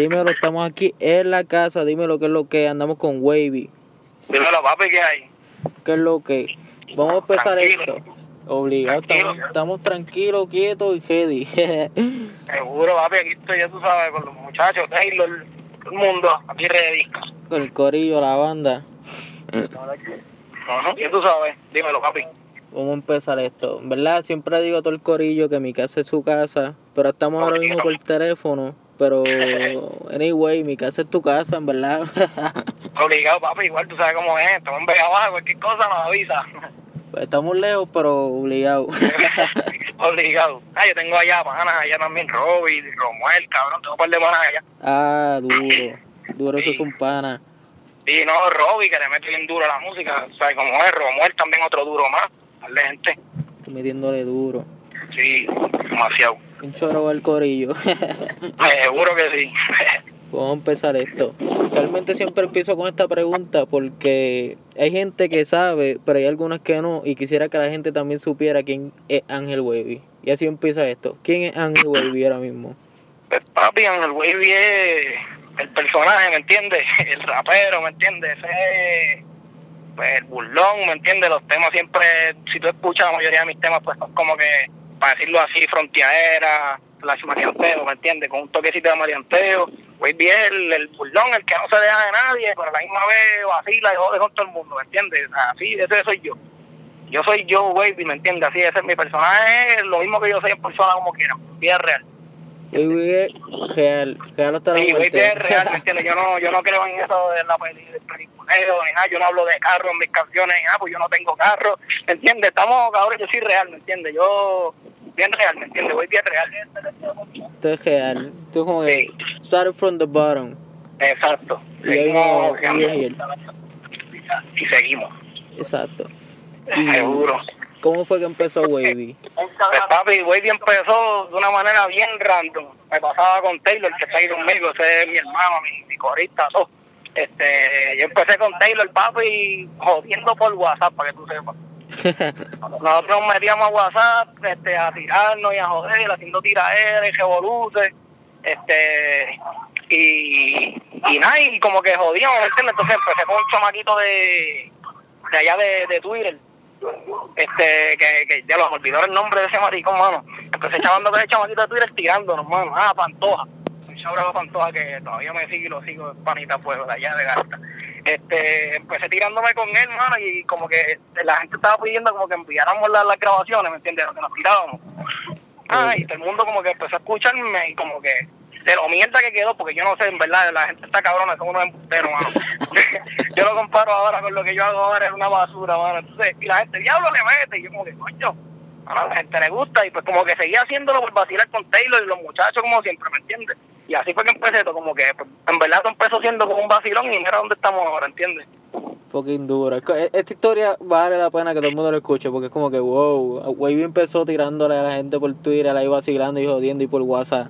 Dímelo, estamos aquí en la casa. Dímelo qué es lo que andamos con Wavy. Dímelo, papi, ¿qué hay? ¿Qué es lo que? Vamos a empezar Tranquilo. esto. Obligado, Tranquilo. estamos, estamos tranquilos, quietos y ready. Seguro, papi, aquí estoy, ya tú sabes, con los muchachos, Taylor, todo el mundo, aquí ready. con el corillo, la banda. Ajá, Ya tú sabes, dímelo, papi. Vamos a empezar esto. Verdad, siempre digo a todo el corillo que mi casa es su casa, pero estamos ahora mismo por teléfono. Pero, anyway, mi casa es tu casa, en verdad. Obligado, papi, igual tú sabes cómo es, estamos en Vega Baja, cualquier cosa nos avisa. estamos lejos, pero obligado. Obligado. Ah, yo tengo allá panas, allá también Robbie, Romuel, cabrón, tengo un par de panas allá. ah, duro. Duro, eso es un pana. Y no, Robbie, que le mete bien duro a la música, sabes cómo es, Romuel también otro duro más, par de gente. Estoy metiéndole duro. Sí, demasiado. Un choro al corillo. Eh, Seguro que sí. Vamos a empezar esto. Realmente siempre empiezo con esta pregunta porque hay gente que sabe, pero hay algunas que no. Y quisiera que la gente también supiera quién es Ángel Wavy. Y así empieza esto. ¿Quién es Ángel Wavy ahora mismo? Pues, papi, el Wavy es el personaje, ¿me entiendes? El rapero, ¿me entiendes? Ese, pues, el burlón, ¿me entiendes? Los temas siempre, si tú escuchas la mayoría de mis temas, pues son como que, para decirlo así, frontiera, slash marianteo, ¿me entiendes? Con un toquecito de marianteo. Wavy es el, el burlón, el que no se deja de nadie, pero a la misma vez vacila y jode con todo el mundo, ¿me entiendes? Así, ese soy yo. Yo soy yo, Wavy, ¿me entiendes? Así, ese es mi personaje, lo mismo que yo soy en persona como quiera, vida real. Wavy es real. Real hasta la Sí. Wavy es real, ¿me entiendes? Yo no, yo no creo en eso de la del peliculeo, ni nada, yo no hablo de carro en mis canciones, ni nada, pues yo no tengo carro, ¿me entiendes? Estamos, cabrón, yo soy real, ¿me entiendes? Yo, bien real, ¿me entiendes? Wavy es real. Esto es real. Es como que started from the bottom. Exacto. Y Seguimos, ahí- y seguimos, Exacto. Y- seguro. ¿Cómo fue que empezó Wavy? Pues papi, Wavy empezó de una manera bien random. Me pasaba con Taylor, que está ahí conmigo, ese es mi hermano, mi, mi corista, todo. Este, yo empecé con Taylor, papi, jodiendo por WhatsApp, para que tú sepas. Nosotros nos metíamos a WhatsApp este, a tirarnos y a joder, haciendo tiraderas revoluces. Este, y, y nada, y como que jodíamos, ¿me entiendes? Entonces empecé con un chamaquito de, de allá de, de Twitter. Este, que, que ya lo olvidó el nombre de ese maricón, mano. Empecé chavando con ese chamaquito de Twitter tirándonos, mano. Ah, Pantoja. Un chabrón Pantoja que todavía me sigue y lo sigo, panita fuego de allá de Garta. Este, empecé tirándome con él, mano, y como que la gente estaba pidiendo como que enviáramos las, las grabaciones, ¿me entiendes? Lo que nos tirábamos. Ah, y todo el mundo como que empezó a escucharme y como que de lo mierda que quedó, porque yo no sé, en verdad, la gente está cabrona, son unos embusteros, mano. yo lo comparo ahora con lo que yo hago ahora, es una basura, mano. Entonces, y la gente, diablo, le mete, y yo como que, coño, a la gente le gusta, y pues como que seguía haciéndolo por vacilar con Taylor y los muchachos como siempre, ¿me entiendes? Y así fue que empecé esto, como que, en verdad, empezó siendo como un vacilón y mira dónde estamos ahora, ¿entiendes? Fucking duro. Es que Esta historia vale la pena que todo el mundo lo escuche porque es como que, wow, Wavy empezó tirándole a la gente por Twitter, ahí vacilando y jodiendo y por WhatsApp.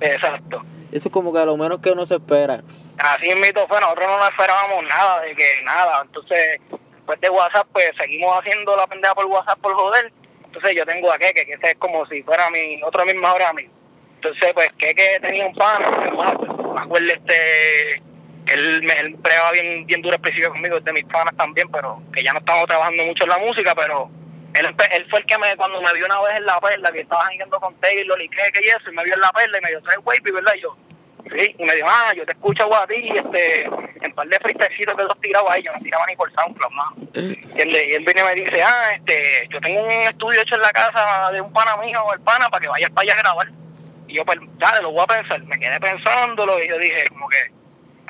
Exacto. Eso es como que a lo menos que uno se espera. Así mito fue, nosotros no nos esperábamos nada, de que nada. Entonces, después de WhatsApp, pues seguimos haciendo la pendeja por WhatsApp por joder. Entonces, yo tengo a Keke, que ese es como si fuera mi otro de mis mejores amigos. Entonces, pues Keke tenía un pan, me acuerdo, este, él, me, él bien, bien duro al principio conmigo, de mis panas también, pero que ya no estamos trabajando mucho en la música, pero él, él fue el que me, cuando me vio una vez en la perla, que estaba yendo con Taylor y Keke y eso, y me vio en la perla y me dijo, ¿sabes, Wavy, verdad? Y yo, Sí, y me dijo, ah, yo te escucho a ti, este, en par de freestylecitos que los tiraba ahí, yo no tiraba ni por SoundCloud, más. Y él, él viene y me dice, ah, este, yo tengo un estudio hecho en la casa de un pana mío, el pana, para que vayas para allá a grabar. Y yo, pues, dale, lo voy a pensar. Me quedé pensándolo y yo dije, como que,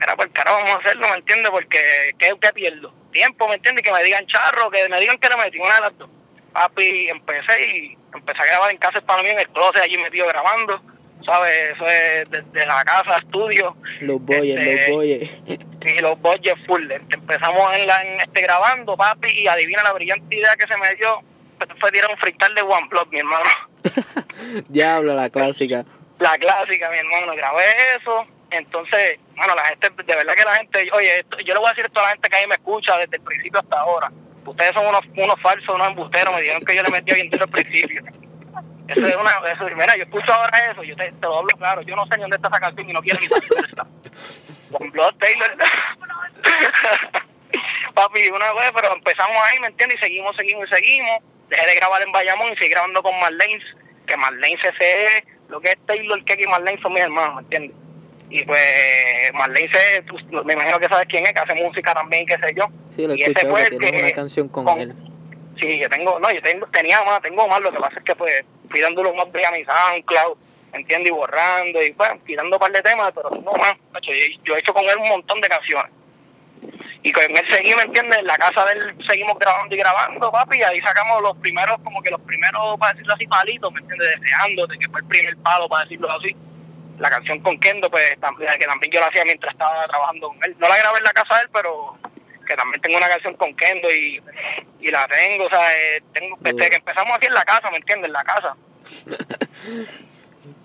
era por carajo, vamos a hacerlo, ¿me entiendes? Porque, ¿qué, qué pierdo? Tiempo, ¿me entiendes? Que me digan charro, que me digan que le metí una de las dos. Papi, empecé y empecé a grabar en casa para mí, en el closet, allí metido grabando. ¿Sabes? Eso es desde la casa, estudio. Los boyes, Este, los boyes. y los budget full. Este, Empezamos en, la, en este grabando, papi, y adivina la brillante idea que se me dio. Pues, fue tirar un freestyle de One Block, mi hermano. Diablo, la clásica. La clásica, mi hermano. Grabé eso. Entonces, bueno, la gente, de verdad que la gente, oye, esto- yo le voy a decir esto a la gente que ahí me escucha desde el principio hasta ahora. Ustedes son unos, unos falsos, unos embusteros. Me dijeron que yo le metía bien duro al principio. Eso es una, eso, mira, yo escucho ahora eso, yo te, te lo hablo claro, yo no sé ni dónde está esa canción y no quiero ni saber Con Blood Taylor. Papi, una vez, pero empezamos ahí, ¿me entiendes? Y seguimos, seguimos y seguimos. Dejé de grabar en Bayamón y seguí grabando con Marlene, que Marlene se lo que es Taylor, que y Marlene son mis hermanos, ¿me entiendes? Y pues Marlene se, me imagino que sabes quién es, que hace música también, qué sé yo. Sí, lo y ese fue que el que- una canción con, con- él. Sí, yo tengo, no, yo tengo, tenía más, tengo más, lo que pasa es que pues fui dándole más de a mi SoundCloud, ¿entiendes? Y borrando, y pues quitando un par de temas, pero tengo más, yo, yo he hecho con él un montón de canciones. Y con él seguí, ¿me entiendes? En la casa de él seguimos grabando y grabando, papi, y ahí sacamos los primeros, como que los primeros, para decirlo así, palitos, ¿me entiendes? Deseándote, que fue el primer palo, para decirlo así. La canción con Kendo, pues, también, que también yo la hacía mientras estaba trabajando con él. No la grabé en la casa de él, pero que también tengo una canción con Kendo y, y la tengo, o sea, eh, tengo, desde que empezamos así en la casa, ¿me entiendes? En la casa.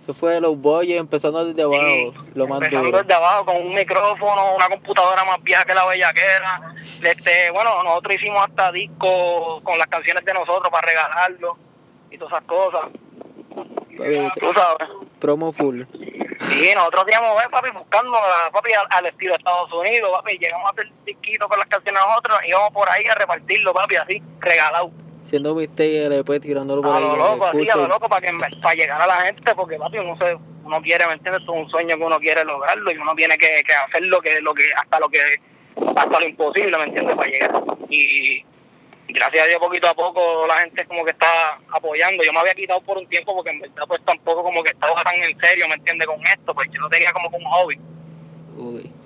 Eso fue de los boys empezando desde abajo, Sí, lo más empezando duro. desde abajo con un micrófono, una computadora más vieja que la bellaquera. Este, bueno, nosotros hicimos hasta discos con las canciones de nosotros para regalarlo y todas esas cosas. Papi, Tú sabes. promo full. Sí, nosotros íbamos, eh, papi, buscando, papi, al, al estilo de Estados Unidos, papi, llegamos a hacer disquitos con las canciones de nosotros, íbamos por ahí a repartirlo, papi, así, regalado. Siendo mixtape, después tirándolo por A ahí. lo que loco, así, a lo loco, para, que, para llegar a la gente, porque, papi, uno, se, uno quiere, ¿me entiendes? Es un sueño que uno quiere lograrlo y uno tiene que, que hacer lo que, lo que, hasta lo que, hasta lo imposible, ¿me entiendes? Para llegar. Y, y gracias a Dios, poquito a poco, la gente como que está apoyando. Yo me había quitado por un tiempo porque en verdad, pues tampoco como que estaba tan en serio, ¿me entiendes? Con esto, pues yo lo tenía como como un hobby.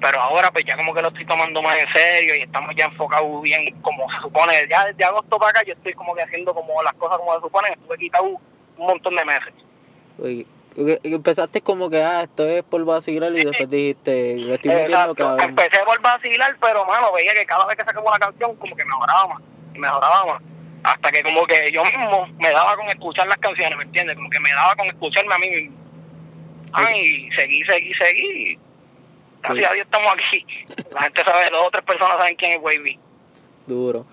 Pero ahora, pues ya como que lo estoy tomando más en serio y estamos ya enfocados bien como se supone. Ya desde agosto para acá, yo estoy como que haciendo como las cosas como se supone. Estuve quitado un montón de meses. uy. Y- y Empezaste como que, ah, esto es por vacilar y después dijiste, lo estoy metiendo cabrón. Empecé por vacilar, pero mano, veía que cada vez que sacaba una canción como que mejoraba más y mejoraba más. Hasta que como que yo mismo me daba con escuchar las canciones, ¿me entiendes? Como que me daba con escucharme a mí mismo. Ay, seguí, seguí, seguí. Gracias a Dios estamos aquí. La gente sabe, dos o tres personas saben quién es Wavy. Duro.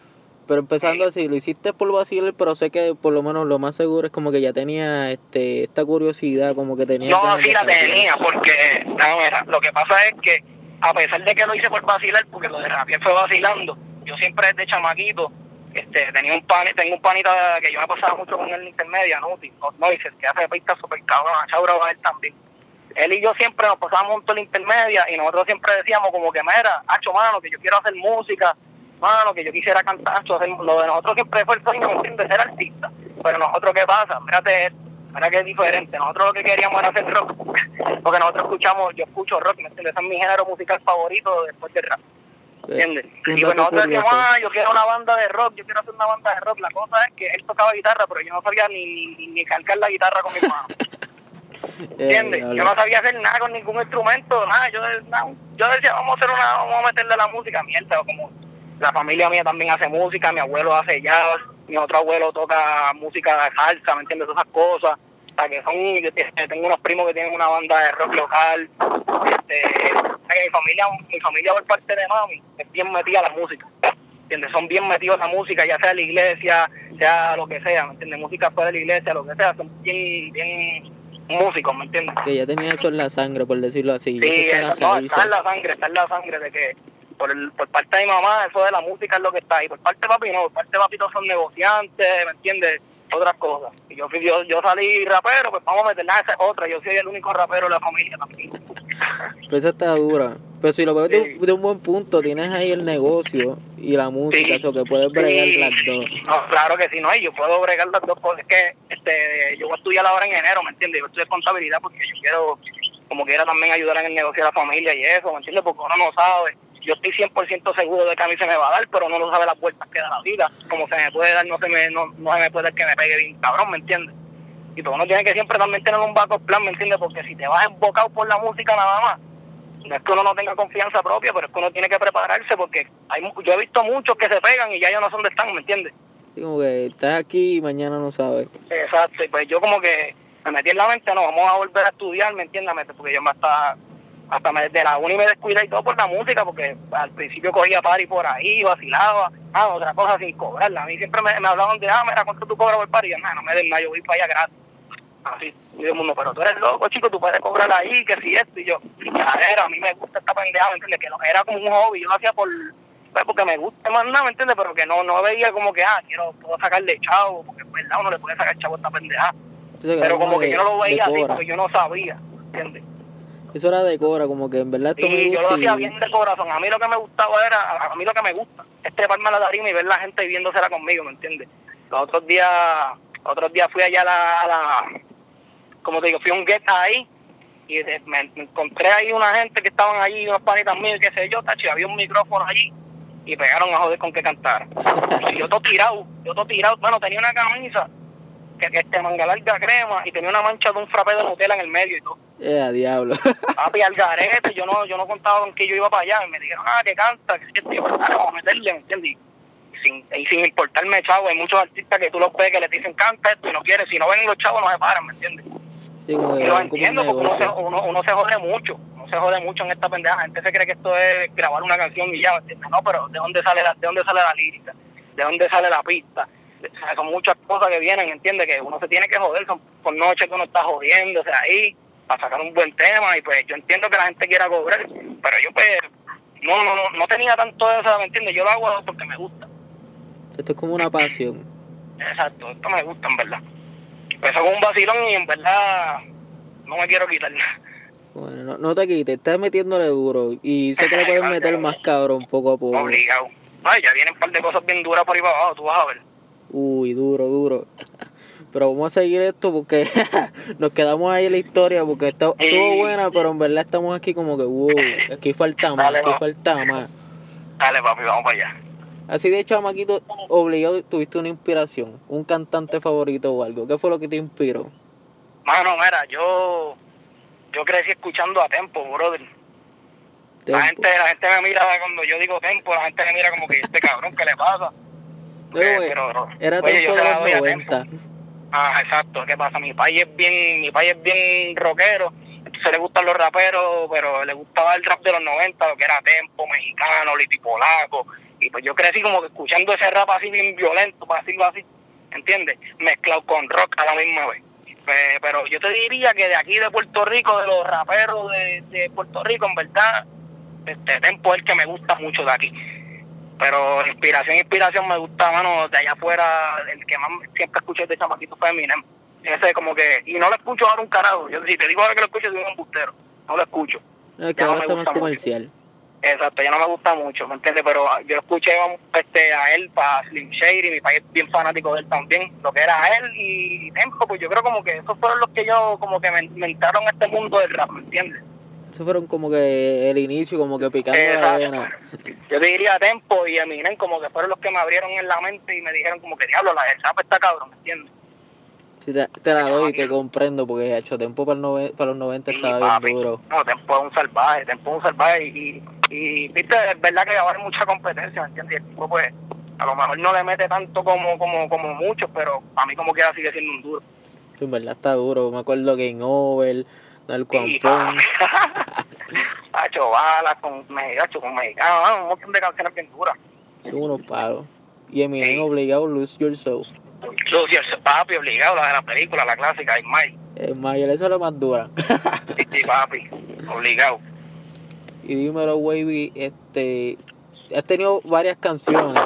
Pero empezando así, lo hiciste por vacilar, pero sé que por lo menos lo más seguro es como que ya tenía este esta curiosidad, como que tenía... Ganas sí la tenía, porque no, mira, lo que pasa es que a pesar de que lo hice por vacilar, porque lo de Rapier fue vacilando, yo siempre desde chamaquito este, tenía un pan, tengo un panita que yo me pasaba mucho con él en intermedia, ¿no? No dice que hace pistas super cabrón, a Chaura va a él también. Él y yo siempre nos pasábamos juntos en la intermedia y nosotros siempre decíamos como que, mira, hacho, mano, que yo quiero hacer música, mano, que yo quisiera cantar, hacho, hacer- lo de nosotros siempre fue el sueño, ¿me entiendes? ser artista. Pero nosotros, ¿qué pasa? Mírate esto, mira que es diferente. Nosotros lo que queríamos era hacer rock, porque nosotros escuchamos, yo escucho rock, ¿me entiendes? Ese es mi género musical favorito después del rap. ¿Entiendes? Eh, un Y pues dato nosotros decíamos, ah, yo quiero una banda de rock, yo quiero hacer una banda de rock. La cosa es que él tocaba guitarra, pero yo no sabía ni, ni, ni la guitarra con mi mano. Eh, ¿Entiendes? diablo. Yo no sabía hacer nada con ningún instrumento, nada. Yo, yo decía, vamos a hacer una, vamos a meterle la música, mierda. Como la familia mía también hace música, mi abuelo hace jazz, mi otro abuelo toca música de salsa, ¿me entiendes? Todas esas cosas. O sea, que son, yo te- tengo unos primos que tienen una banda de rock local. Este, o sea, que mi familia, mi familia por parte de mami es bien metida a la música. ¿Entiendes? Son bien metidos a la música, ya sea la iglesia, sea lo que sea, ¿me entiendes? Música fuera de la iglesia, lo que sea, son bien, bien músicos, ¿me entiendes? Que ya tenía eso en la sangre, por decirlo así. Sí, Eso está en eso- las no, raíces. está en la sangre, está en la sangre de que por, el, por parte de mi mamá eso de la música es lo que está ahí, por parte de papi no, por parte de papi todos son negociantes, ¿me entiendes? Otras cosas. Y yo, yo, yo salí rapero, pues vamos a meterle a esa es otra, yo soy el único rapero de la familia también. Pero esa está dura. Pero si lo de, Sí. de un buen punto, tienes ahí el negocio y la música, Sí. eso que puedes bregar Sí. las dos. No, claro que sí, no, yo puedo bregar las dos cosas. Es que este, yo voy a estudiar ahora en enero, ¿me entiendes? Yo estudio contabilidad porque yo quiero, como quiera, también ayudar en el negocio de la familia y eso, ¿me entiendes? Porque uno no sabe. Yo estoy 100% seguro de que a mí se me va a dar, pero uno no sabe las vueltas que da la vida. Como se me puede dar, no se me, no, no se me puede dar que me pegue bien cabrón, ¿me entiendes? Y pues uno tiene que siempre también tener un backup plan, ¿me entiendes? Porque si te vas embocado por la música nada más, no es que uno no tenga confianza propia, pero es que uno tiene que prepararse porque hay, yo he visto muchos que se pegan y ya ellos no son de están, ¿me entiendes? Como que estás aquí y mañana no sabes. Exacto, y pues yo como que me metí en la mente, no, vamos a volver a estudiar, ¿me entiendes? Porque yo me hasta, hasta me, de la uni me descuidé y todo por la música, porque al principio cogía party por ahí, vacilaba, ah, otra cosa sin cobrarla. A mí siempre me, me hablaban de, ah, mira, ¿cuánto tú cobras por party? Y yo, no, no me den nada, yo voy para allá gratis. Así, y todo el mundo, pero tú eres loco, chico, tú puedes cobrar ahí, que si esto, y yo, era, a mí me gusta esta pendeja, ¿me entiendes? Que no, era como un hobby, yo lo hacía por, pues, porque me gusta más nada, ¿me entiendes? Pero que no, no veía como que, ah, quiero, puedo sacarle chavo, porque es verdad, uno le puede sacar chavo a esta pendeja. Pero como que yo no lo veía así, porque yo no sabía, ¿entiendes? Eso era de cobra, como que en verdad esto me yo lo gusta hacía y- bien de corazón. A mí lo que me gustaba era, a a mí lo que me gusta es treparme a la tarima y ver la gente viéndosela conmigo, ¿me entiendes? Los otros días, otros días fui allá a la, a la como te digo, fui a un get ahí y me, me encontré ahí una gente que estaban allí, unos panitas míos, qué sé yo, tacho, y había un micrófono allí y pegaron a joder con que cantara. Y yo todo tirado, yo todo tirado, bueno, tenía una camisa que, que este manga larga crema y tenía una mancha de un frappé de Nutella en el medio y todo. Eh, a diablo. papi al garete, yo no, yo no contaba con que yo iba para allá, y me dijeron, ah, que canta, que dale, vamos a meterle, ¿me entiendes? Sin, y sin importarme, chavo, hay muchos artistas que tú los ves que les dicen canta esto y no quieres, si no ven los chavos no se paran, ¿me entiendes? Y lo entiendo porque uno se, uno, uno se jode mucho, uno se jode mucho en esta pendeja, la gente se cree que esto es grabar una canción y ya. No, pero ¿de dónde sale la, de dónde sale la lírica? ¿De dónde sale la pista? O sea, son muchas cosas que vienen, ¿entiendes? Que uno se tiene que joder, son por noche que uno está jodiendo, o sea, ahí, para sacar un buen tema, y pues yo entiendo que la gente quiera cobrar, pero yo pues no, no, no, no tenía tanto de eso, ¿me entiendes? Yo lo hago porque me gusta, Esto es como una pasión. exacto, esto me gusta en verdad. Empezó con un vacilón y en verdad no me quiero quitar. Bueno, no, no te quites, estás metiéndole duro y sé que le puedes meter más cabrón poco a poco. Obligado. Ay, ya vienen un par de cosas bien duras por ahí para abajo, tú vas a ver. Uy, duro, duro. Pero vamos a seguir esto porque nos quedamos ahí en la historia porque está, estuvo buena, pero en verdad estamos aquí como que, wow, aquí falta más, Dale, aquí va. falta más. Dale, papi, vamos para allá. Así de chamaquito, obligado, tuviste una inspiración, un cantante favorito o algo. ¿Qué fue lo que te inspiró? Mano, mira, yo yo crecí escuchando a Tempo, brother. La gente, la gente me mira cuando yo digo Tempo, la gente me mira como que este cabrón, ¿qué le pasa? Eh, pero, era oye, Tempo yo de se los doy a 90. Tempo. Ah, exacto, ¿qué pasa? Mi país es bien, mi país es bien rockero, entonces le gustan los raperos, pero le gustaba el rap de los 90, lo que era Tempo, mexicano, Liti Polaco, y pues yo crecí como que escuchando ese rap así bien violento, para decirlo así, ¿entiendes? Mezclado con rock a la misma vez. Pe- Pero yo te diría que de aquí de Puerto Rico, de los raperos de, de Puerto Rico, en verdad, este Tempo es el que me gusta mucho de aquí. Pero inspiración, inspiración me gusta, mano, de allá afuera, el que más siempre escuché de chamaquito fue Eminem. Ese como que, y no lo escucho ahora un carajo. Yo si te digo ahora que lo escucho, soy un embustero. No lo escucho. No, es que Ya no ahora me está más mucho. Exacto, ya no me gusta mucho, ¿me entiendes? Pero yo escuché este, a él para Slim Shady, mi país es bien fanático de él también, lo que era él y Tempo, pues yo creo como que esos fueron los que yo como que me, me entraron a este mundo del rap, ¿me entiendes? Eso fueron como que el inicio, como que picando la Exacto. vena. Yo te diría Tempo y Eminem como que fueron los que me abrieron en la mente y me dijeron como que diablo, la del rap está cabrón, ¿me entiendes? Sí, te, te la doy y te comprendo porque ha hecho tiempo para, el nove- para los 90 Sí, estaba papi. bien duro. No, Tempo es un salvaje, Tempo es un salvaje y, y, viste, es verdad que ahora hay mucha competencia, ¿me entiendes? Y el tipo pues a lo mejor no le mete tanto como como como muchos, pero a mí como quiera sigue siendo un duro. Sí, en verdad está duro. Me acuerdo Game Over, Narco Y Ampón. ha hecho balas con mexicanos, con mexicanos, ah, un montón de canciones bien duras. Son unos palos. Y Eminem Sí. obligado Lose Yourself. El papi obligado, la de la película, la clásica, y Mike. Es mayor, esa es la más dura. Sí, sí, papi, obligado. y dímelo, Wavy, este, has tenido varias canciones,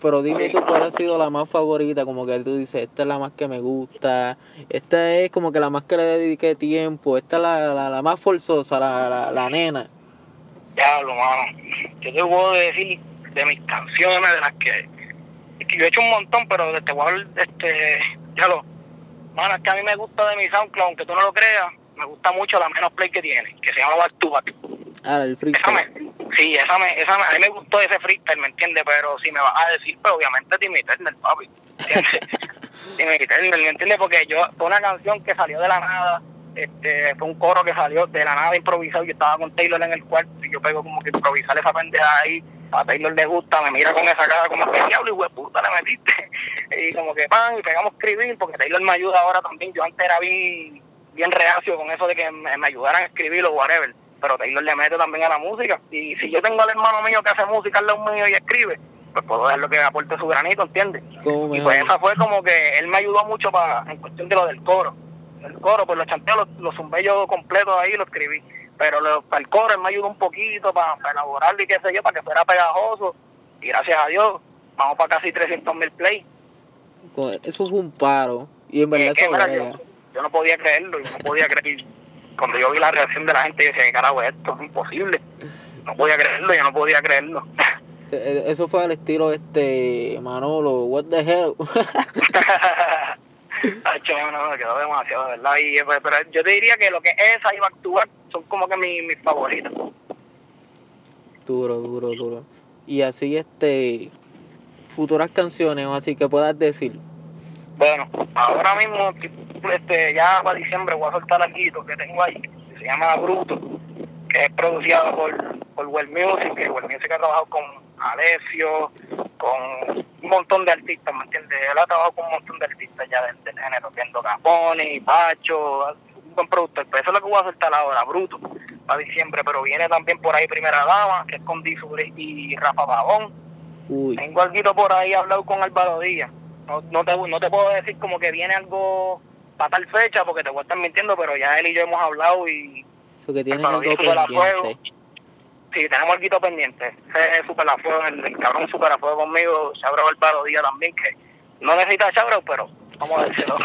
pero dime tú cuál ha sido la más favorita, como que tú dices, esta es la más que me gusta, esta es como que la más que le dediqué tiempo, esta es la, la, la más forzosa, la, la, la nena. Diablo, mano. Yo te puedo decir de mis canciones, de las que. Que yo he hecho un montón, pero de te voy a hablar, este. Ya lo. Mano, es que a mí me gusta de mi SoundCloud, aunque tú no lo creas, me gusta mucho la menos play que tiene, que se llama Back to Back. Ah, el Esa freestyle. me, sí, esa me, esa me, a mí me gustó ese freestyle, ¿me entiendes? Pero si me vas a decir, pues obviamente Timmy Turner, papi. Timmy Turner, ¿me entiendes? Porque yo, fue una canción que salió de la nada, este, fue un coro que salió de la nada improvisado, yo estaba con Taylor en el cuarto y yo pego como que improvisar esa pendeja ahí, a Taylor le gusta, me mira con esa cara como que diablo y puta le metiste, y como que pan, y pegamos a escribir, porque Taylor me ayuda ahora también, yo antes era bien, bien reacio con eso de que me, me ayudaran a escribir o whatever, pero Taylor le mete también a la música, y si yo tengo al hermano mío que hace música al lado mío y escribe, pues puedo dejarlo que aporte su granito, ¿entiendes? ¿Cómo Y pues esa fue como que él me ayudó mucho para en cuestión de lo del coro. el coro, pues los chanteos los, los zumbé yo completos ahí, lo escribí. Pero lo- para el coro él me ayudó un poquito para, para elaborarlo y qué sé yo, para que fuera pegajoso. Y gracias a Dios, vamos para casi 300 mil plays. Eso fue un paro. Y en verdad que, eso mira, brega. yo, yo no podía creerlo, yo no podía creer. Cuando yo vi la reacción de la gente, yo decía, ¿qué carajo es esto? Es imposible. No podía creerlo, yo no podía creerlo. Eh, eh, Eso fue al estilo este Manolo, what the hell. No, quedó demasiado, de ¿verdad? Y, eh, pero yo te diría que lo que esa iba a actuar son como que mis, mis favoritos. duro, duro, duro. Y así este futuras canciones o así que puedas decir. Bueno, ahora mismo, este, ya para diciembre voy a soltar algo que tengo ahí, que se llama Bruto, que es producido por, por Well Music, que Well Music ha trabajado con Alessio, con montón de artistas, ¿me entiendes? Él ha trabajado con un montón de artistas ya del, del género, viendo Capone, Pacho, un buen productor, pero eso es lo que voy a soltar ahora, Bruto, para diciembre, pero viene también por ahí Primera Dama, que es con Disuri y Rafa Pavón, Uy, tengo algo por ahí hablado con Álvaro Díaz. No, no, te, no te puedo decir como que viene algo para tal fecha porque te voy a estar mintiendo, pero ya él y yo hemos hablado y eso que Álvaro algo pendiente. Sí, tenemos algo pendiente. Ese es super a fuego, el, el cabrón super a fuego conmigo, Chabro Álvaro Díaz también, que no necesita Chabro, pero vamos a decirlo.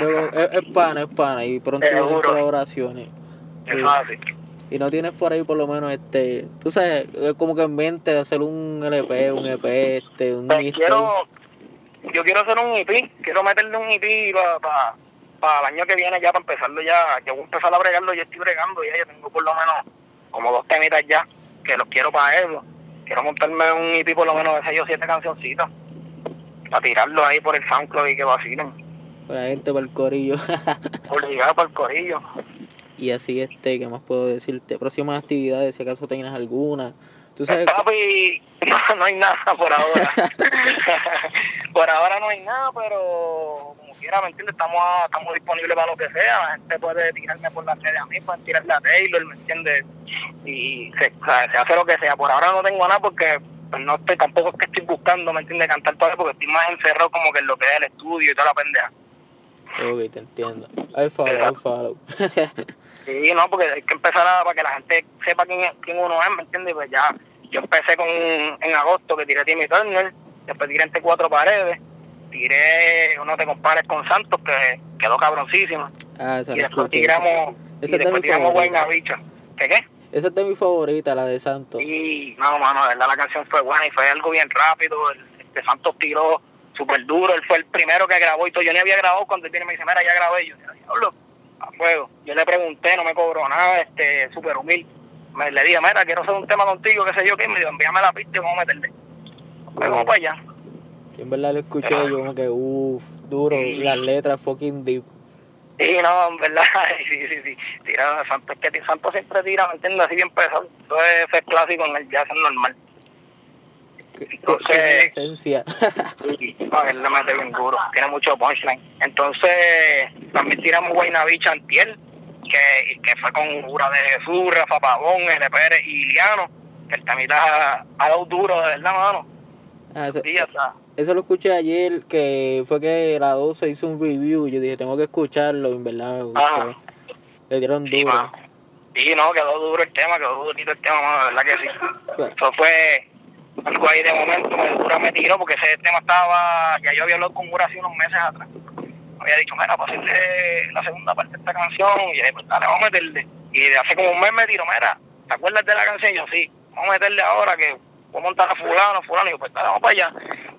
Luego, es, es pana, es pana y pronto vienen Seguro. colaboraciones. Es así. Y no tienes por ahí por lo menos este, tú sabes, es como que en mente hacer un LP, un EP, este, un Pues quiero, yo quiero hacer un EP, quiero meterle un EP para para el año que viene ya, para empezarlo ya, yo voy a empezar a bregarlo, yo estoy bregando ya, yo tengo por lo menos como dos temitas ya, que los quiero para eso. Quiero montarme un EP por lo menos de seis o siete cancioncitas, para tirarlo ahí por el SoundCloud y que vacilen, Para la gente, para el corillo. obligado para el corillo. y así este, ¿qué más puedo decirte? Próximas actividades, si acaso tienes alguna. Tú sabes, Papi, no, no hay nada por ahora. por ahora no hay nada, pero quiera, ¿me entiendes? Estamos, a- estamos disponibles para lo que sea. La gente puede tirarme por las redes a mí, pueden tirarle a Taylor, ¿me entiendes? Y se, o sea, se hace lo que sea. Por ahora no tengo nada porque pues, no estoy, tampoco es que estoy buscando, ¿me entiendes? Cantar todavía porque estoy más encerrado como que en lo que es el estudio y toda la pendeja. ok, te entiendo. I follow, I follow. Sí, no, porque hay que empezar a, para que la gente sepa quién, es- quién uno es, ¿me entiendes? Pues ya, yo empecé con en agosto que tiré Timmy Turner, después tiré entre cuatro paredes, tiré No te compares con Santos, que quedó cabroncísima, ah, esa y después tiramos, y Esa después tiramos favorita. Guayna ¿Qué qué? Esa es de mi favorita, la de Santos. Y no, mano, de verdad la canción fue buena y fue algo bien rápido. El, este Santos tiró súper duro. Él fue el primero que grabó y todo. Yo ni había grabado cuando él viene y me dice, mira, ya grabé. Y yo, diablo, a fuego. Yo le pregunté, no me cobró nada, este, súper humilde. Me, le dije, mira, quiero hacer un tema contigo, qué sé yo qué. Me dijo, envíame la pista y vamos a meterle. Pues vamos para allá. Yo en verdad lo escuché y yo como que, uff, duro, Sí. las letras fucking deep. Sí, no, en verdad, sí, sí, sí. Tira, Santos, es que Santos siempre tira, ¿me entiendes? Así bien pesado. Eso es, clásico en el jazz, es normal. Entonces- esencia. Sí, no, él le mete bien duro, tiene mucho punchline. Entonces, también tiramos Guaynavich Antiel, que, que fue con Jura de Jesús, Rafa Pavón, L. Pérez y Iliano, que el también ha, ha dado duro, de verdad, mano. Ah, eso, Sí, o sea, eso lo escuché ayer, que fue que la 12 hizo un review. Yo dije, tengo que escucharlo, en verdad me gustó. Le dieron sí, duro. mano. Sí, no, quedó duro el tema, quedó durito el tema, mano, de verdad que sí. Bueno, Eso fue algo ahí de momento, me, Jura me tiró porque ese tema estaba, ya yo había hablado con Jura hace unos meses atrás. Había dicho, mira, para hacerle la segunda parte de esta canción, y yo, pues dale, vamos a meterle. Y de hace como un mes me tiró, mira, ¿te acuerdas de la canción? Yo, sí, vamos a meterle ahora que voy a montar a fulano, fulano, y yo, pues vamos para allá.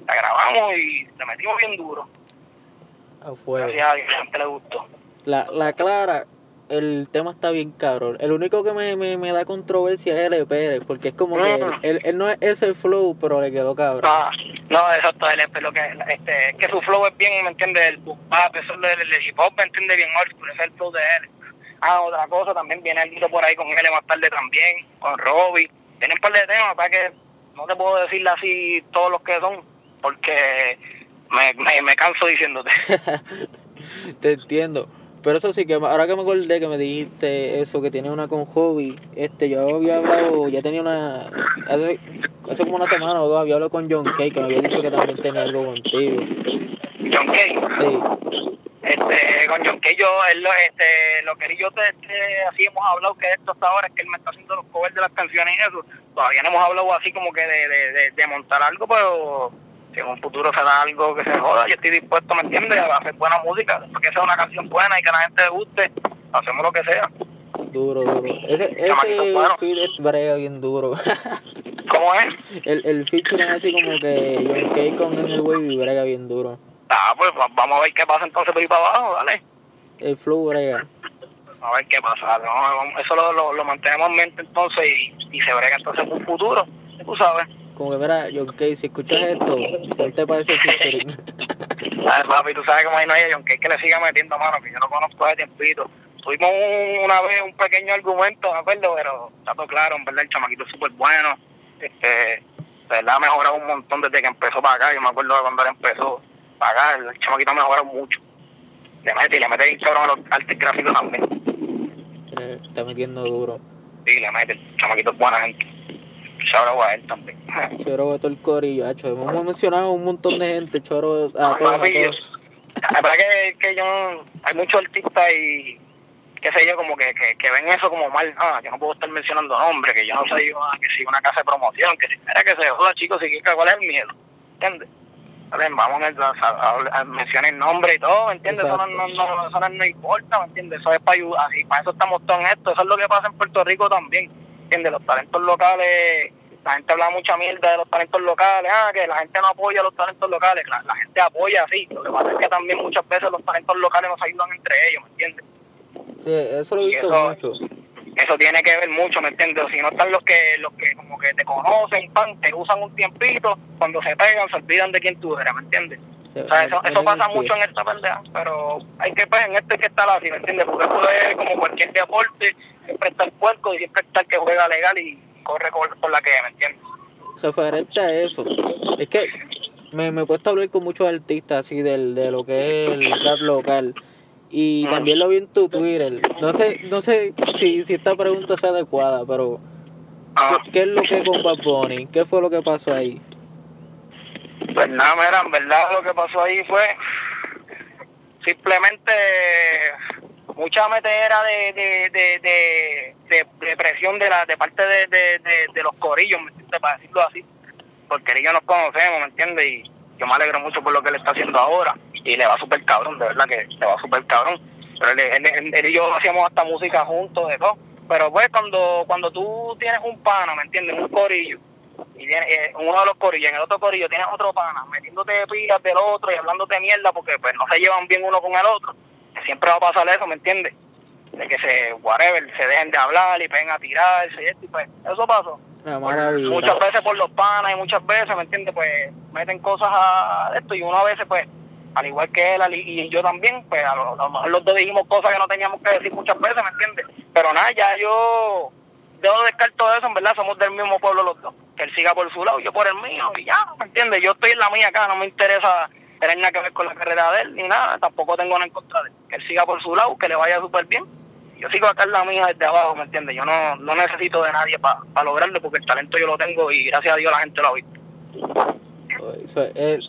La grabamos y le metimos bien duro. a fuego. Gracias a Dios, la gente le gustó. La, la Clara, el tema está bien cabrón. El único que me, me, me da controversia es L. Pérez, porque es como que él, él no es ese flow, pero le quedó cabrón. Ah, no, exacto, él es lo que, este, es que su flow es bien, ¿me entiendes? El bap, eso es del hip hop, ¿me entiendes? Bien old ese es el flow de él. Ah, otra cosa, también viene algo por ahí con él más tarde también, con Robbie. Tienen un par de temas, para que no te puedo decirle así todos los que son, porque me, me, me canso diciéndote. Te entiendo. Pero eso sí, que ahora que me acordé que me dijiste eso, que tiene una con hobby, este, yo había hablado, ya tenía una, hace, hace como una semana o dos, había hablado con John Kay, que me había dicho que también tenía algo contigo. John Kay, Sí, Este, con John yo, él, lo- este, lo que él y yo te, te- así hemos hablado que esto hasta ahora es que él me está haciendo los covers de las canciones y eso. Todavía no hemos hablado así como que de, de, de, de montar algo, pero si en un futuro se da algo que se joda, yo estoy dispuesto, ¿me entiendes? A hacer buena música, porque sea una canción buena y que la gente le guste, hacemos lo que sea. Duro, duro. Ese, ese bueno. feed es brega bien duro. ¿Cómo es? el, el featuring así como que John con Angel Wavy brega bien duro. Ah, pues va- vamos a ver qué pasa entonces por ahí para abajo, dale. El flow brega. A ver qué pasa. No, eso lo, lo, lo mantenemos en mente entonces y, y se brega entonces un futuro, tú sabes. Como que mira, John Kay, si escuchas esto, ¿qué te parece el featuring? Papi, tú sabes cómo ahí no hay John Kay que le siga metiendo mano, que yo lo conozco de tiempito. Tuvimos un- una vez un pequeño argumento, me acuerdo, pero está todo claro, en verdad, el chamaquito es súper bueno. Este, de verdad ha mejorado un montón desde que empezó para acá. Yo me acuerdo de cuando él empezó para acá, el chamaquito ha mejorado mucho. Le mete y le mete cabrón a los artes gráficos también. Eh, Está metiendo duro. Sí, le mete, el chamaquito es buena gente. Charo a él también. Choro de todo el corillo, hacho. Hemos mencionado un montón de gente, choro a todos, a todos. La verdad que, que yo, hay muchos artistas y qué sé yo, como que, que, que ven eso como mal. Ah, yo no puedo estar mencionando nombres, que yo no soy ah, que si una casa de promoción, que si era que se joda, chicos, si ¿cuál es el miedo? ¿Entiendes? Vamos a, a, a- a mencionar el nombre y todo, ¿me entiendes? Eso no, no, no, eso no, importa, ¿me entiendes? Eso es para ayudar, así, para eso estamos todos en esto. Eso es lo que pasa en Puerto Rico también, ¿entiendes? Los talentos locales, la gente habla mucha mierda de los talentos locales, ah, que la gente no apoya a los talentos locales, la, la gente apoya, sí. Lo que pasa es que también muchas veces los talentos locales nos ayudan entre ellos, ¿me entiendes? Sí, eso lo he visto eso- mucho. Eso tiene que ver mucho, ¿me entiendes? Si no están los que, los que como que te conocen, pan, te usan un tiempito, cuando se pegan se olvidan de quién tú eres, ¿me entiendes? Sí, O sea, eso, eso pasa mucho en esta pelea, pero hay que, pues, en esto hay que estar así, ¿me entiendes? Porque esto es como cualquier deporte, siempre está el puerco y siempre está el que juega legal y corre por, por la que, ¿me entiendes? referente a eso, es que me, me he puesto a hablar con muchos artistas así del, de lo que es el rap local. Y también lo vi en tu Twitter. No sé, no sé si, si esta pregunta es adecuada, pero Ah, ¿qué, es lo que con Bad Bunny? ¿Qué fue lo que pasó ahí? pues nada, mira, en verdad lo que pasó ahí fue simplemente mucha metera de, de, de, de, de- presión de la de parte de, de, de, de los corillos, ¿me entiendes? Para decirlo así, porque ellos nos conocemos, ¿me entiendes? Y yo me alegro mucho por lo que él está haciendo ahora y le va súper cabrón, de verdad que le va súper cabrón. Pero él, él- él- él y yo hacíamos hasta música juntos, de todo. Pero pues cuando cuando tú tienes un pana, ¿me entiendes? Un corillo y viene, eh, uno de los corillos, en el otro corillo tienes otro pana, metiéndote pillas del otro y hablándote mierda porque pues no se llevan bien uno con el otro, siempre va a pasar eso, ¿me entiendes? De que se, whatever, se dejen de hablar y peguen a tirarse y esto, y pues eso pasó. Maravilla. Muchas veces por los panas y muchas veces, ¿me entiendes? Pues meten cosas a esto y uno a veces pues, al igual que él y yo también, pues a lo, a lo mejor los dos dijimos cosas que no teníamos que decir muchas veces, ¿me entiendes? Pero nada, ya yo yo descarto eso, en verdad, somos del mismo pueblo los dos. Que él siga por su lado, yo por el mío, y ya, ¿me entiendes? Yo estoy en la mía acá, no me interesa tener nada que ver con la carrera de él, ni nada, tampoco tengo nada en contra de él. Que él siga por su lado, que le vaya súper bien. Yo sigo acá en la mía desde abajo, ¿me entiendes? Yo no, no necesito de nadie para lograrlo, porque el talento yo lo tengo y gracias a Dios la gente lo ha visto. Eso, el,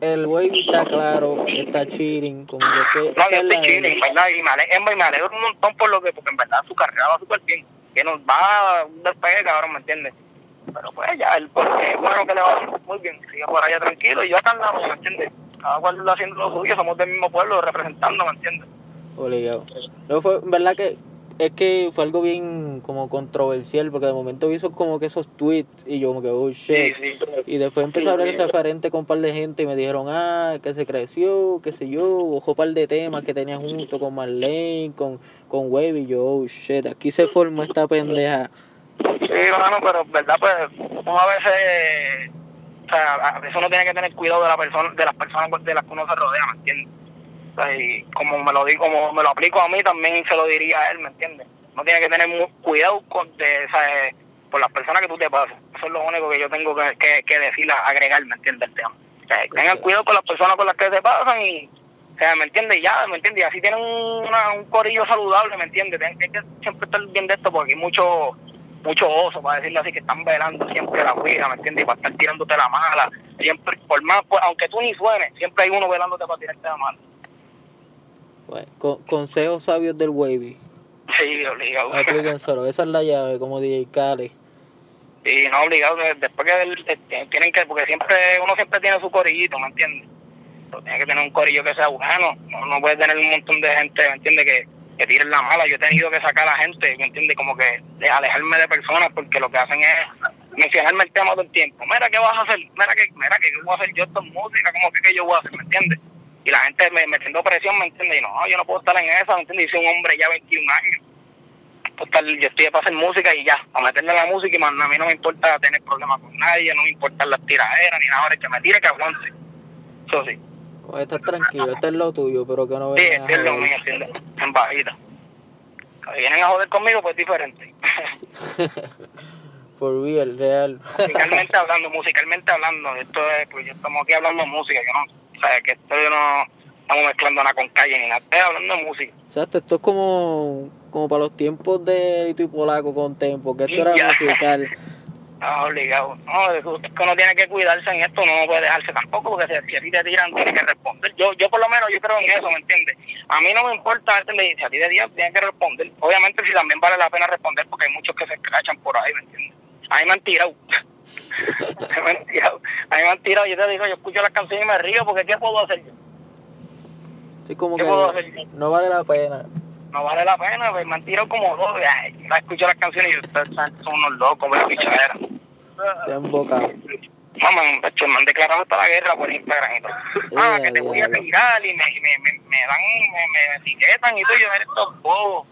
el wavy está claro, está cheating, como que... No, esta yo estoy en verdad, y me alegro, me alegro un montón por lo que, porque en verdad su carrera va súper bien. Que nos va despegue, cabrón, ¿me entiendes? Pero pues ya, el porque bueno que le va muy bien, siga por allá tranquilo, y yo acá andamos, ¿me entiendes? Cada cual lo haciendo lo suyo, somos del mismo pueblo, representando, ¿me entiendes? Obligado. Luego fue, en verdad que es que fue algo bien como controversial, porque de momento hizo como que esos tweets y yo como que, oh Sí, shit. sí. Y después empecé a hablar referente con un par de gente y me dijeron, ah, que se creció, qué sé yo, ojo un par de temas que tenía junto con Marlene, con, con Wavy, y yo, oh shit, aquí se formó esta pendeja. Sí, hermano, pero verdad, pues, uno a veces, o sea, a veces uno tiene que tener cuidado de la persona, de las personas de las que uno se rodea, ¿me entiendes? Y como me lo digo, como me lo aplico a mí, también se lo diría a él, ¿me entiendes? Uno tiene que tener mu- cuidado con, de, eh, por las personas que tú te pasas. Eso es lo único que yo tengo que, que, que decir, agregar, ¿me entiendes? El tema. O sea, tengan cuidado con las personas con las que se pasan y, o sea, ¿me entiendes? Ya, ¿me entiendes? Y así tienen un, una- un corillo saludable, ¿me entiendes? Tienen que siempre estar bien de esto porque hay mucho mucho oso, para decirlo así, que están velando siempre la vida, ¿me entiendes? Y para estar tirándote la mala. Siempre, por más, pues, aunque tú ni suenes, siempre hay uno velándote para tirarte la mala. Bueno, con- consejos sabios del Wavy. Sí, obligado. Aplíquenselo. Esa es la llave, como DJ Khaled. Y no obligado, de- después que el- eh, tienen que, porque siempre, uno siempre tiene su corillito, ¿me entiendes? Pero tiene que tener un corillo que sea bueno, no, no puede tener un montón de gente, ¿me entiendes? Que, que tiren la mala. Yo he tenido que sacar a la gente, ¿me entiendes? Como que de alejarme de personas porque lo que hacen es mencionarme el tema todo el tiempo. Mira, ¿qué vas a hacer? Mira, que mira ¿qué voy a hacer yo esto en música? ¿Cómo que, que yo voy a hacer? ¿Me entiendes? Y la gente me metiendo presión, ¿me entiendes? Y no, yo no puedo estar en esa, ¿me entiendes? Y soy un hombre ya 21 años. Estar- yo estoy para hacer música y ya, a meterle la música y man, a mí no me importa tener problemas con nadie, no me importan las tiraderas ni nada, ahora que me tire que aguante. Eso sí, Pues estás tranquilo, este es lo tuyo, pero que no sí, vengas este es lo mío. En bajita. Si vienen a joder conmigo, pues diferente. For real, real. musicalmente hablando, musicalmente hablando, esto es, pues ya estamos aquí hablando de música, yo no, o sea, que esto yo no estamos mezclando nada con calle ni nada, estoy hablando de música. Exacto, esto es como, como para los tiempos de Lito y Polaco con Tempo, que esto era Ya. musical. Ah, obligado. No, es que uno tiene que cuidarse en esto, no puede dejarse tampoco, porque si, si a ti te tiran, tienes que responder. Yo, yo por lo menos, yo creo en eso, ¿me entiendes? A mí no me importa, ¿entiendes? si a ti te tiran, tienes que responder. Obviamente, si también vale la pena responder, porque hay muchos que se escrachan por ahí, ¿me entiendes? A mí me han tirado. a mí me han tirado. A mí me han tirado. Yo te digo, yo escucho las canciones y me río, porque ¿qué puedo hacer yo? Sí, como ¿Qué que puedo hacer yo? no vale la pena. No vale la pena, pues me han tirado como dos. Ay, yo escucho las canciones y ustedes son unos locos, pero pichadera. Te han embocado. No, me, me, me han declarado hasta la guerra por Instagram y todo. Ah, que te voy a tirar y me, me, me, me dan, me, me etiquetan y todo. Yo, eres estos bobos.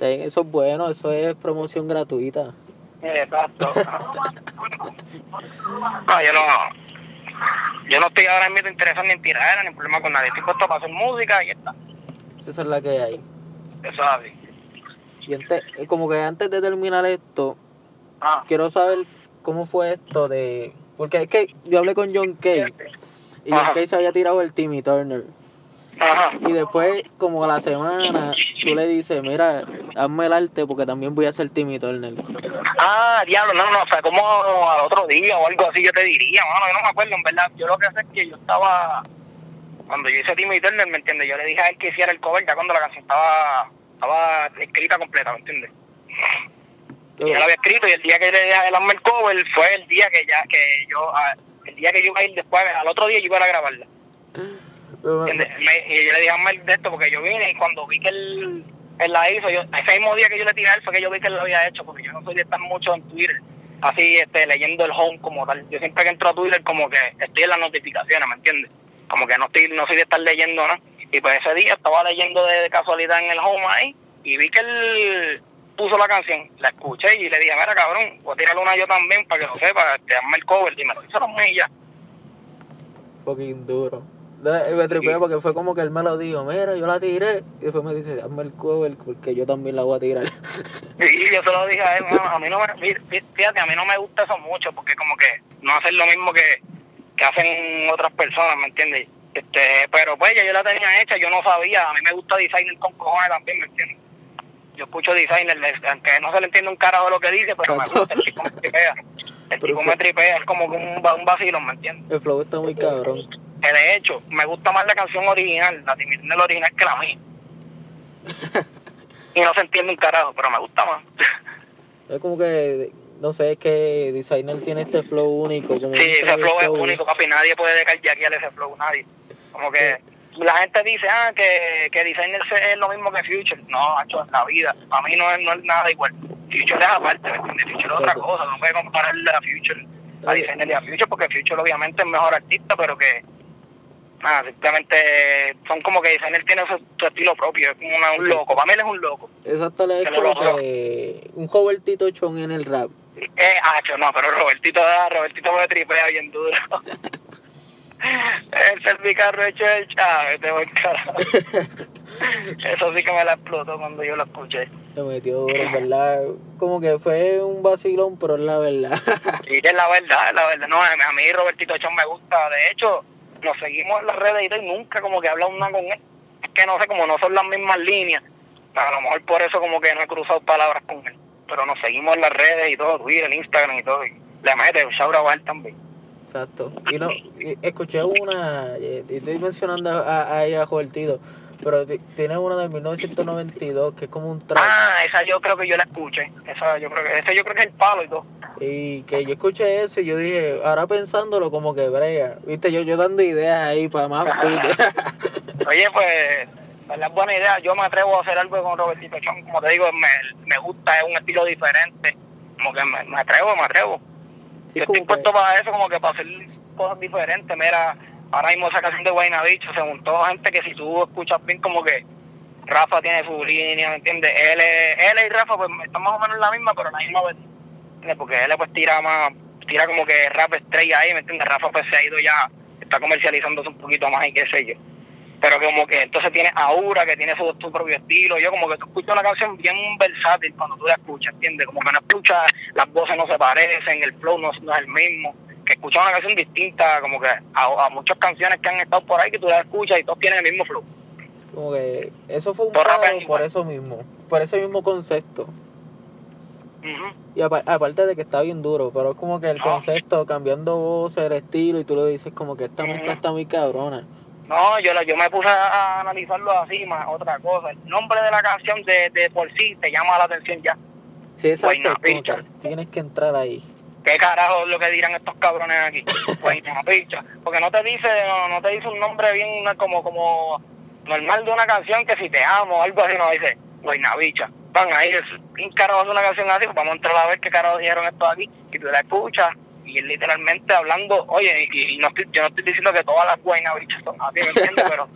Sí, eso es bueno, eso es promoción gratuita. Exacto. No, yo no. Yo no estoy ahora mismo interesado ni en tiradera ni en problema con nadie. Estoy puesto para hacer música y ya está. Esa es la que hay. Eso es así. Y antes, eh, como que antes de terminar esto, Ah, quiero saber cómo fue esto de... Porque es que yo hablé con John Kay y John. Kay se había tirado el Timmy Turner. Ajá. Y después, como a la semana, tú le dices, mira, hazme el arte porque también voy a hacer Timmy Turner. Ah, diablo, no, no, o sea, como al otro día o algo así yo te diría, mano, yo no me acuerdo, en verdad. Yo lo que sé es que yo estaba, cuando yo hice Timmy Turner, ¿me entiendes? Yo le dije a él que hiciera el cover ya cuando la canción estaba, estaba escrita completa, ¿me entiendes? Y yo la había escrito y el día que le dije a él hazme el cover fue el día que ya, que yo, ah, el día que yo iba a ir después, al otro día yo iba a grabarla. Y yo le dije hazme el de esto porque yo vine y cuando vi que él, él la hizo, yo, ese mismo día que yo le tiré a él fue que yo vi que él lo había hecho porque yo no soy de estar mucho en Twitter así este leyendo el home como tal. Yo siempre que entro a Twitter como que estoy en las notificaciones, ¿me entiendes? Como que no estoy no soy de estar leyendo nada. Y pues ese día estaba leyendo de, de casualidad en el home ahí y vi que él puso la canción, la escuché y le dije, mira cabrón, voy a tirar una yo también para que lo sepa, te hazme el cover y me lo hizo los ya. Fucking duro. Me tripé porque fue como que él me lo dijo, mira, yo la tiré. Y después me dice, hazme el cover porque yo también la voy a tirar. Y yo se lo dije a él, "Mano, a mí no me, fí- fí- fíjate, a mí no me gusta eso mucho, porque como que no hacen lo mismo que, que hacen otras personas, ¿me entiendes? Este, pero pues ya yo la tenía hecha, yo no sabía, a mí me gusta designer con cojones también, ¿me entiendes? Yo escucho designer, aunque no se le entiende un carajo de lo que dice, pero me gusta, el chico me tripea. El Pero chico fue- me tripea, es como que un, un vacilón, ¿me entiendes? El flow está muy cabrón. Que de hecho, me gusta más la canción original, la de la original que la mía. y no se entiende un carajo, pero me gusta más. Es como que, no sé, es que Designer tiene este flow único. Como Sí, ese flow es único, papi. Nadie puede descargar ese flow, nadie. Como que la gente dice, ah, que, que Designer es lo mismo que Future. No, en la vida. Para mí no es, no es nada igual. Future es aparte, ¿me entiendes? Future es otra cosa. No puede compararle a Future, a Oye. Designer y a Future, porque Future obviamente es mejor artista, pero que. Nada, simplemente son como que Designer tiene su, su estilo propio. Es como una- un loco. Para mí él es un loco. Exacto, le es Que como que un Robertito Chon en el rap. Eh, hacho, no, pero Robertito, Robertito me tripea bien duro. Ese es mi carro hecho el chave, te voy carajo. Eso sí que me la explotó cuando yo lo escuché. Se metió duro, en verdad. Como que fue un vacilón, pero es la verdad. Y es la verdad, es la verdad. No, a mí Robertito Chon me gusta. De hecho, nos seguimos en las redes y todo, y nunca como que he hablado nada con él. Es que no sé, como no son las mismas líneas. A lo mejor por eso como que no he cruzado palabras con él. Pero nos seguimos en las redes y todo, Twitter, Instagram y todo. Y le mete un shout out a él también. Exacto. Y no, escuché una, eh, estoy mencionando a, a ella, Robertito, Pero ti- tiene una de 1992 que es como un track. Ah, esa yo creo que yo la escuché. Esa yo creo que, ese yo creo que es el palo y todo. Y que yo escuché eso y yo dije, ahora pensándolo como que brega. Viste, yo, yo dando ideas ahí para más. Oye, pues, es buena idea. Yo me atrevo a hacer algo con Robertito Chon. Como te digo, me, me gusta, es un estilo diferente. Como que me, me atrevo, me atrevo. Sí, yo estoy que- puesto para eso, como que para hacer cosas diferentes. Mira, ahora mismo esa canción de Guayna Bicho se juntó gente que si tú escuchas bien, como que Rafa tiene su línea, ¿me entiendes? Él, él y Rafa, pues están más o menos en la misma, pero en la misma vez. Porque él pues tira más, tira como que rap estrella ahí, ¿me entiendes? Rafa pues se ha ido ya, está comercializándose un poquito más y qué sé yo. Pero como que entonces tiene Aura, que tiene su, propio estilo. Yo como que tú escuchas una canción bien versátil cuando tú la escuchas, ¿entiendes? Como que no escuchas, las voces no se parecen, el flow no es el mismo. Que escuchas una canción distinta, como que a, a muchas canciones que han estado por ahí que tú las escuchas y todos tienen el mismo flow. Como que eso fue un Todo por igual. eso mismo, por ese mismo concepto. Y apa- aparte de que está bien duro, pero es como que el No. concepto, cambiando voces, el estilo, y tú lo dices como que esta mezcla Ujú. está muy cabrona. No, yo, yo me puse a, analizarlo así, más otra cosa. El nombre de la canción de, de por sí te llama la atención ya. Sí, exacto, tienes que entrar ahí. ¿Qué carajo es lo que dirán estos cabrones aquí? Guayna Picha. Porque no te dice, no, no te dice un nombre bien como, como normal de una canción que si te amo o algo así, no dice Guayna Bicha. Van ahí, es un carajo hace una canción así, pues vamos a entrar a ver qué carajo dijeron esto aquí. Y tú la escuchas y literalmente hablando, oye, y, y no estoy, yo no estoy diciendo que todas las Guayna Bichas son así, ¿me entiendes? Pero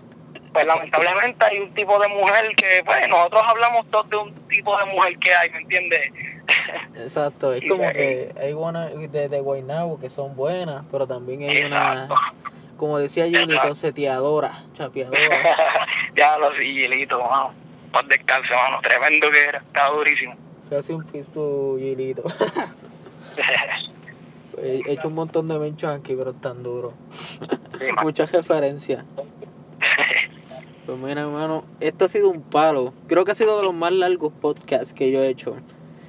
pues lamentablemente hay un tipo de mujer que, pues nosotros hablamos todos de un tipo de mujer que hay, ¿me entiendes? Exacto, es como que hay una de, de Guaynabo que son buenas, pero también hay una, como decía Exacto. seteadora, chapeadora. ya lo sigilito, mano. Paz descanse, mano. Tremendo que era. Está durísimo. Casi un pisto Julito. He hecho un montón de menchos aquí, pero tan duro. Sí. Muchas referencias. Pues mira, hermano, esto ha sido un palo. Creo que ha sido de los más largos podcasts que yo he hecho.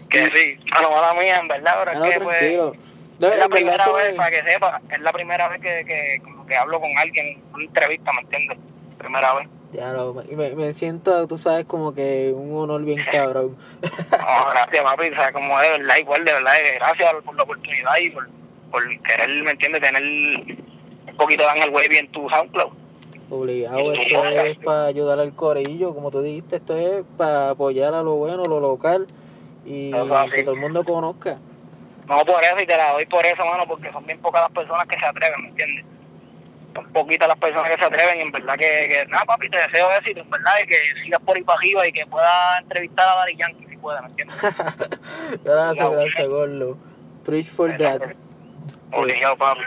que sí. Mano, mala mía, en verdad, pero no, es que pues, tranquilo. No, es la primera vez, para que sepa, es la primera vez que, que, como que hablo con alguien, una entrevista, ¿me entiendes? Primera vez. Ya lo, me, me- siento, tú sabes, como que un honor bien cabrón. No, gracias, papi. O sea, como de verdad, igual, de verdad, gracias por la oportunidad y por, por querer, ¿me entiendes? Tener un poquito de Ángel Wavy en tu SoundCloud. Obligado, esto es para ayudar al corillo, como tú dijiste, esto es para apoyar a lo bueno, lo local y que todo el mundo conozca. No por eso y te la doy por eso, mano, porque son bien pocas las personas que se atreven, ¿me entiendes? Son poquitas las personas que se atreven y en verdad que, que nada, papi, te deseo éxito, en verdad, y que sigas por ahí para arriba y que puedas entrevistar a Daddy Yankee si puedes, ¿me entiendes? Gracias, gracias, Gordo. Preach for that. Obligado, papi.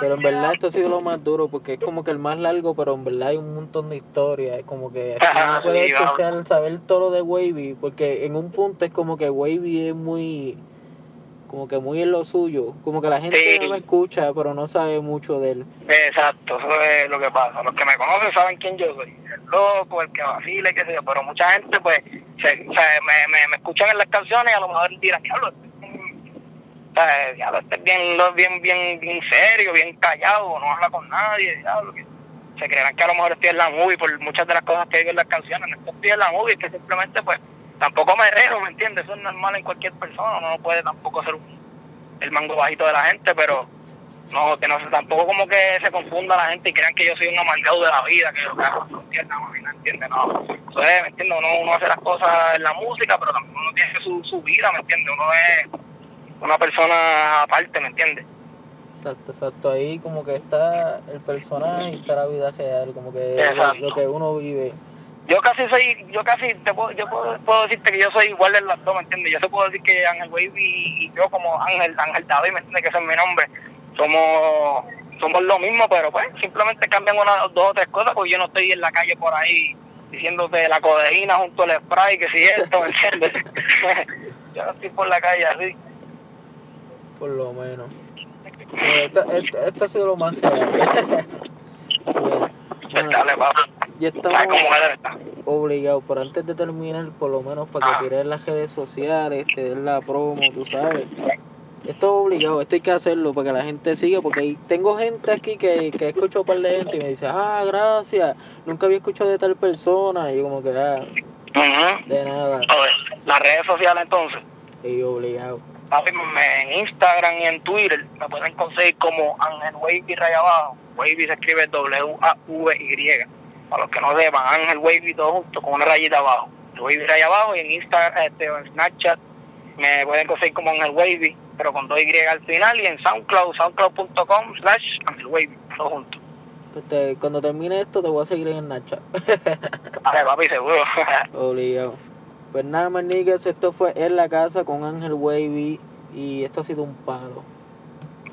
Pero en verdad esto ha sido lo más duro porque es como que el más largo, pero en verdad hay un montón de historias. Es como que no puedes Sí, vamos. escuchar, saber todo lo de Wavy, porque en un punto es como que Wavy es muy, como que muy en lo suyo. Como que la gente Sí. no lo escucha, pero no sabe mucho de él. Exacto, eso es lo que pasa. Los que me conocen saben quién yo soy. El loco, el que vacila, qué sé yo. Pero mucha gente, pues, se, me, me, me escuchan en las canciones y a lo mejor dirán, diablo, este es un- o sea, diablo, este es bien, bien, bien, bien serio, bien callado, no habla con nadie, diablo. que- se creerán que a lo mejor estoy en la movie por muchas de las cosas que digo en las canciones. No estoy en la movie, que simplemente, pues, tampoco me rejo, ¿me entiendes? Eso es normal en cualquier persona. Uno no puede tampoco ser un- el mango bajito de la gente, pero no, que no tampoco como que se confunda la gente y crean que yo soy un amargado de la vida, que yo no entiende, no, entiende, no. Eso es, ¿me entiendes? Uno, uno hace las cosas en la música, pero también uno tiene su, su vida, ¿me entiendes? Uno es una persona aparte, ¿me entiendes? Exacto, exacto. Ahí como que está el personaje y está la vida real, como que lo, que uno vive. Yo casi soy, yo casi te puedo, yo puedo, puedo decirte que yo soy igual de las dos, ¿me entiendes? Yo te puedo decir que Ángel Wavy y, y yo como Ángel, Ángel David, ¿me entiendes? Que ese es mi nombre. Somos, somos lo mismo, pero pues simplemente cambian una, dos o tres cosas porque yo no estoy en la calle por ahí diciéndote la codeína junto al spray, que si esto, ¿me entiendes? yo no estoy por la calle así. Por lo menos. Bueno, esto, esto, esto ha sido lo más real. Bien. Bueno, Dale, papá. ya ¿Sabes estamos obligados, pero antes de terminar, por lo menos para Ah. que tires las redes sociales, te den la promo, tú sabes. Esto es obligado, esto hay que hacerlo para que la gente siga, porque tengo gente aquí que, que escucho un par de gente y me dice, ah, gracias, nunca había escuchado de tal persona, y yo como que, ah, de nada, Oye, Las redes sociales entonces. y obligado. Papi, en Instagram y en Twitter me pueden conseguir como Ángel Wavy Raya Abajo. Wavy se escribe W-A-V-Y. Para los que no sepan, Ángel Wavy todo junto con una rayita abajo. Wavy Raya Abajo y en Instagram, este, en Snapchat me pueden conseguir como Ángel Wavy, pero con dos Y al final y en SoundCloud, soundcloud.com slash Ángel Wavy, todo junto. Pues te- cuando termine esto te voy a seguir en Nacha. Vale, papi, seguro. obligado. Pues nada más, niggas, esto fue En la Casa con Ángel Wavy, y esto ha sido un palo.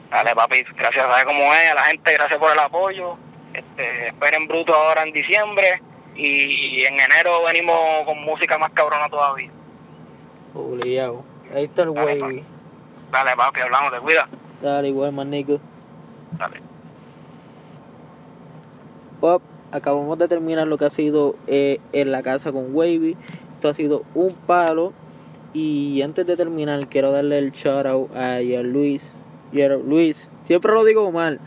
Dale, papi, gracias, ¿sabes cómo es? A la gente, gracias por el apoyo. Este, esperen Bruto ahora en diciembre y en enero venimos con música más cabrona todavía. Obligado. Ahí está el Dale, Wavy. Dale, papi, hablamos, te cuida. Dale, igual, niggas. Dale. Pop, acabamos de terminar lo que ha sido eh, en la casa con Wavy. Esto ha sido un palo. Y antes de terminar, quiero darle el shout out a Jan Luis. Jan Luis, siempre lo digo mal,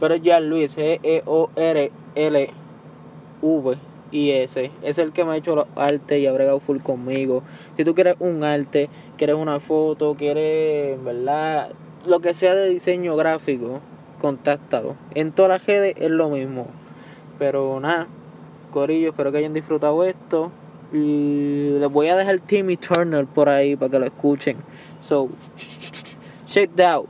pero Jan Luis, E E-O-R-L-V y S. Es el que me ha hecho los artes y ha bregado full conmigo. Si tú quieres un arte, quieres una foto, quieres, ¿verdad? Lo que sea de diseño gráfico, contáctalo. En todas las redes es lo mismo. Pero nada, Corillo, espero que hayan disfrutado esto. Y les voy a dejar Timmy Turner por ahí para que lo escuchen. So, check that out.